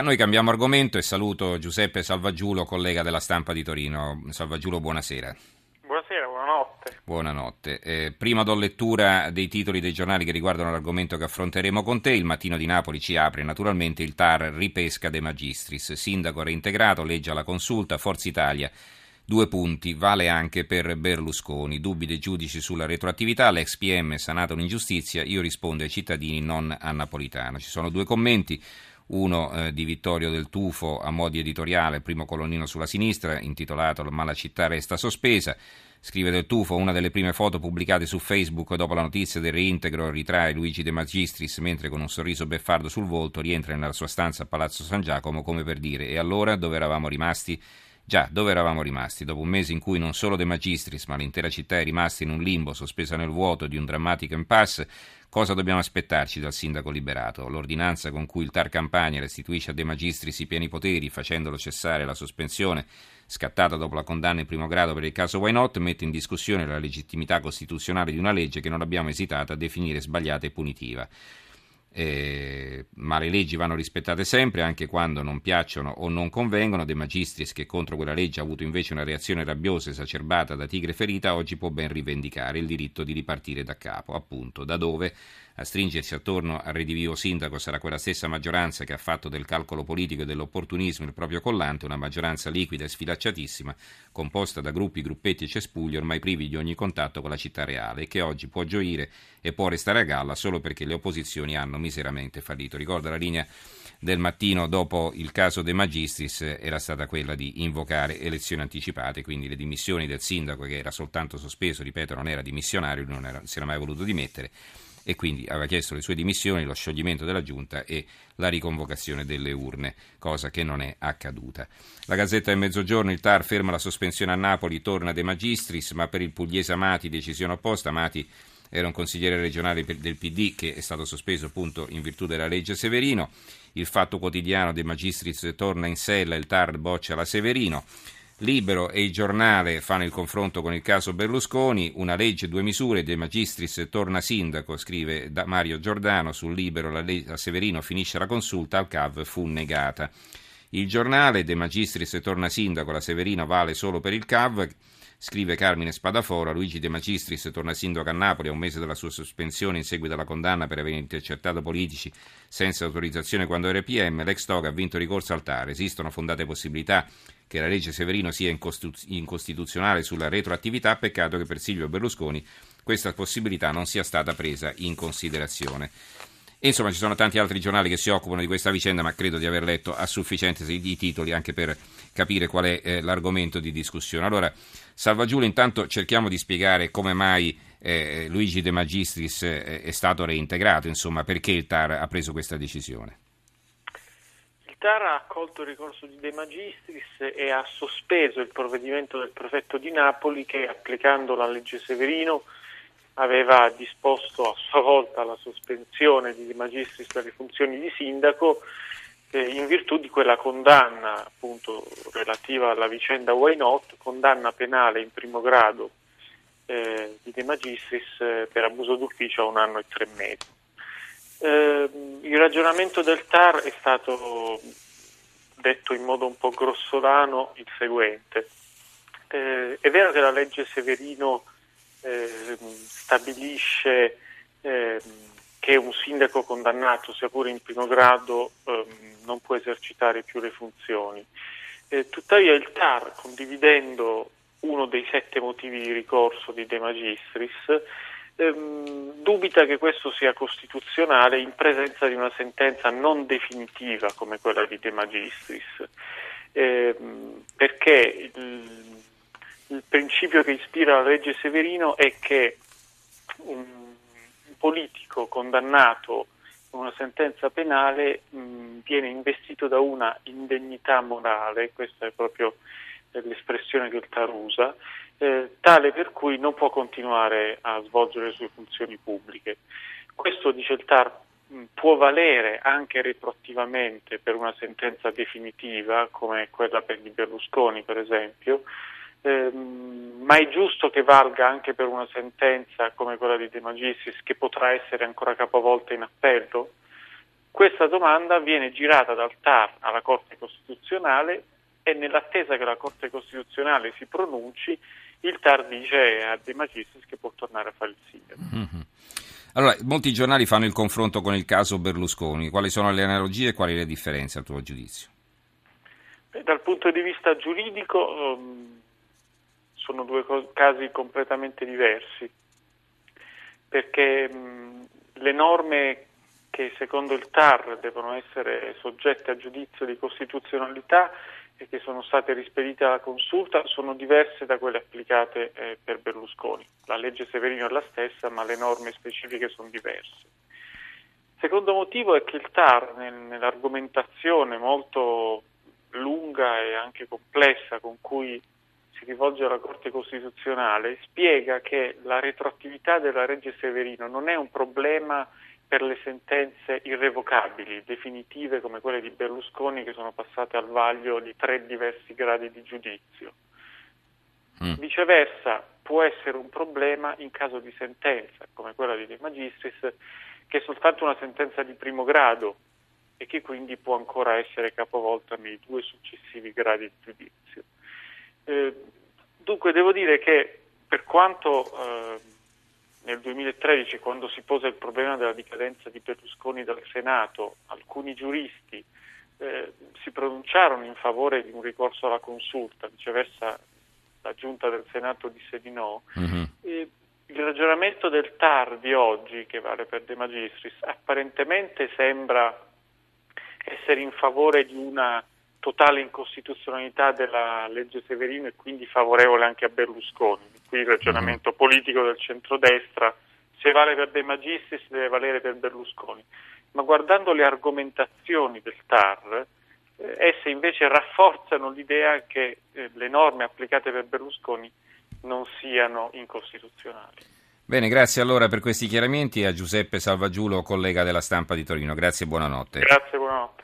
Noi cambiamo argomento e saluto Giuseppe Salvaggiulo, collega della stampa di Torino. Salvaggiulo, buonasera. Buonasera, buonanotte. Buonanotte. Eh, prima do lettura dei titoli dei giornali che riguardano l'argomento che affronteremo con te. Il mattino di Napoli ci apre naturalmente il TAR ripesca De Magistris. Sindaco reintegrato, legge alla consulta, Forza Italia. Due punti, vale anche per Berlusconi. Dubbi dei giudici sulla retroattività, l'ex PM sanata un'ingiustizia, io rispondo ai cittadini, non a Napolitano. Ci sono due commenti uno eh, di Vittorio del Tufo a modi editoriale, primo colonnino sulla sinistra, intitolato Ma la città resta sospesa. Scrive del Tufo, una delle prime foto pubblicate su Facebook dopo la notizia del reintegro ritrae Luigi De Magistris mentre con un sorriso beffardo sul volto rientra nella sua stanza a Palazzo San Giacomo come per dire e allora dove eravamo rimasti? Già, dove eravamo rimasti? Dopo un mese in cui non solo De Magistris, ma l'intera città è rimasta in un limbo sospesa nel vuoto di un drammatico impasse, cosa dobbiamo aspettarci dal sindaco liberato? L'ordinanza con cui il TAR Campania restituisce a De Magistris i pieni poteri, facendolo cessare la sospensione scattata dopo la condanna in primo grado per il caso Why Not, mette in discussione la legittimità costituzionale di una legge che non abbiamo esitato a definire sbagliata e punitiva eh, ma le leggi vanno rispettate sempre anche quando non piacciono o non convengono. De Magistris, che contro quella legge ha avuto invece una reazione rabbiosa esacerbata da tigre ferita, oggi può ben rivendicare il diritto di ripartire da capo, appunto, da dove a stringersi attorno al redivivo sindaco sarà quella stessa maggioranza che ha fatto del calcolo politico e dell'opportunismo il proprio collante, una maggioranza liquida e sfilacciatissima, composta da gruppi, gruppetti e cespugli ormai privi di ogni contatto con la città reale e che oggi può gioire e può restare a galla solo perché le opposizioni hanno miseramente fallito. Ricorda la linea del mattino dopo il caso De Magistris era stata quella di invocare elezioni anticipate, quindi le dimissioni del sindaco che era soltanto sospeso, ripeto, non era dimissionario, non era, si era mai voluto dimettere e quindi aveva chiesto le sue dimissioni, lo scioglimento della giunta e la riconvocazione delle urne, cosa che non è accaduta. La Gazzetta del Mezzogiorno, il TAR ferma la sospensione a Napoli, torna De Magistris, ma per il pugliese Amati decisione opposta. Amati era un consigliere regionale del PD che è stato sospeso appunto in virtù della legge Severino. Il fatto quotidiano De Magistris torna in sella, il TAR boccia la Severino. Libero e il giornale fanno il confronto con il caso Berlusconi, una legge, due misure, De Magistris torna sindaco, scrive Mario Giordano, sul Libero la, le- la Severino finisce la consulta, al CAV fu negata. Il giornale, De Magistris torna sindaco, la Severino vale solo per il CAV, Scrive Carmine Spadafora, Luigi De Magistris torna sindaco a Napoli a un mese dalla sua sospensione in seguito alla condanna per aver intercettato politici senza autorizzazione quando era PM. L'ex Toga ha vinto ricorso al TAR. Esistono fondate possibilità che la legge Severino sia incostituzionale sulla retroattività, peccato che per Silvio Berlusconi questa possibilità non sia stata presa in considerazione. Insomma, ci sono tanti altri giornali che si occupano di questa vicenda, ma credo di aver letto a sufficienza i titoli anche per capire qual è eh, l'argomento di discussione. Allora, Salvagiulo, intanto cerchiamo di spiegare come mai eh, Luigi De Magistris eh, è stato reintegrato, insomma, perché il TAR ha preso questa decisione. Il TAR ha accolto il ricorso di De Magistris e ha sospeso il provvedimento del prefetto di Napoli che, applicando la legge Severino, aveva disposto a sua volta la sospensione di Magistris dalle funzioni di sindaco eh, in virtù di quella condanna appunto relativa alla vicenda Why Not, condanna penale in primo grado eh, di De Magistris eh, per abuso d'ufficio a un anno e tre mesi. Ehm, il ragionamento del TAR è stato detto in modo un po' grossolano il seguente. Eh, è vero che la legge Severino ehm, stabilisce ehm, che un sindaco condannato, sia pure in primo grado, ehm, non può esercitare più le funzioni. Eh, tuttavia il TAR, condividendo uno dei sette motivi di ricorso di De Magistris, ehm, dubita che questo sia costituzionale in presenza di una sentenza non definitiva come quella di De Magistris, ehm, perché il principio che ispira la legge Severino è che un politico condannato con una sentenza penale mh, viene investito da una indegnità morale, questa è proprio l'espressione che il TAR usa, eh, tale per cui non può continuare a svolgere le sue funzioni pubbliche. Questo, dice il TAR, può valere anche retroattivamente per una sentenza definitiva, come quella per di Berlusconi per esempio, Ehm, ma è giusto che valga anche per una sentenza come quella di De Magistris che potrà essere ancora capovolta in appello? Questa domanda viene girata dal TAR alla Corte Costituzionale e nell'attesa che la Corte Costituzionale si pronunci, il TAR dice a De Magistris che può tornare a fare il sindaco. Mm-hmm. Allora, molti giornali fanno il confronto con il caso Berlusconi. Quali sono le analogie e quali le differenze a tuo giudizio? Beh, dal punto di vista giuridico um, sono due co- casi completamente diversi, perché um, le norme che secondo il TAR devono essere soggette a giudizio di costituzionalità e che sono state rispedite alla consulta sono diverse da quelle applicate eh, per Berlusconi. La legge Severino è la stessa, ma le norme specifiche sono diverse. Secondo motivo è che il TAR, nel, nell'argomentazione molto lunga e anche complessa con cui si rivolge alla Corte Costituzionale, spiega che la retroattività della legge Severino non è un problema per le sentenze irrevocabili, definitive come quelle di Berlusconi che sono passate al vaglio di tre diversi gradi di giudizio. Mm. Viceversa, può essere un problema in caso di sentenza, come quella di De Magistris, che è soltanto una sentenza di primo grado e che quindi può ancora essere capovolta nei due successivi gradi di giudizio. Eh, dunque devo dire che per quanto eh, nel 2013, quando si pose il problema della dicadenza di Berlusconi dal Senato, alcuni giuristi eh, si pronunciarono in favore di un ricorso alla consulta, viceversa la giunta del Senato disse di no. Mm-hmm. il ragionamento del TAR di oggi, che vale per De Magistris, apparentemente sembra essere in favore di una totale incostituzionalità della legge Severino e quindi favorevole anche a Berlusconi. Qui il ragionamento mm-hmm. politico del centrodestra, se vale per De Magistris deve valere per Berlusconi. Ma guardando le argomentazioni del TAR, eh, esse invece rafforzano l'idea che eh, le norme applicate per Berlusconi non siano incostituzionali. Bene, grazie allora per questi chiarimenti a Giuseppe Salvagiulo, collega della stampa di Torino. Grazie e buonanotte. Grazie, buonanotte.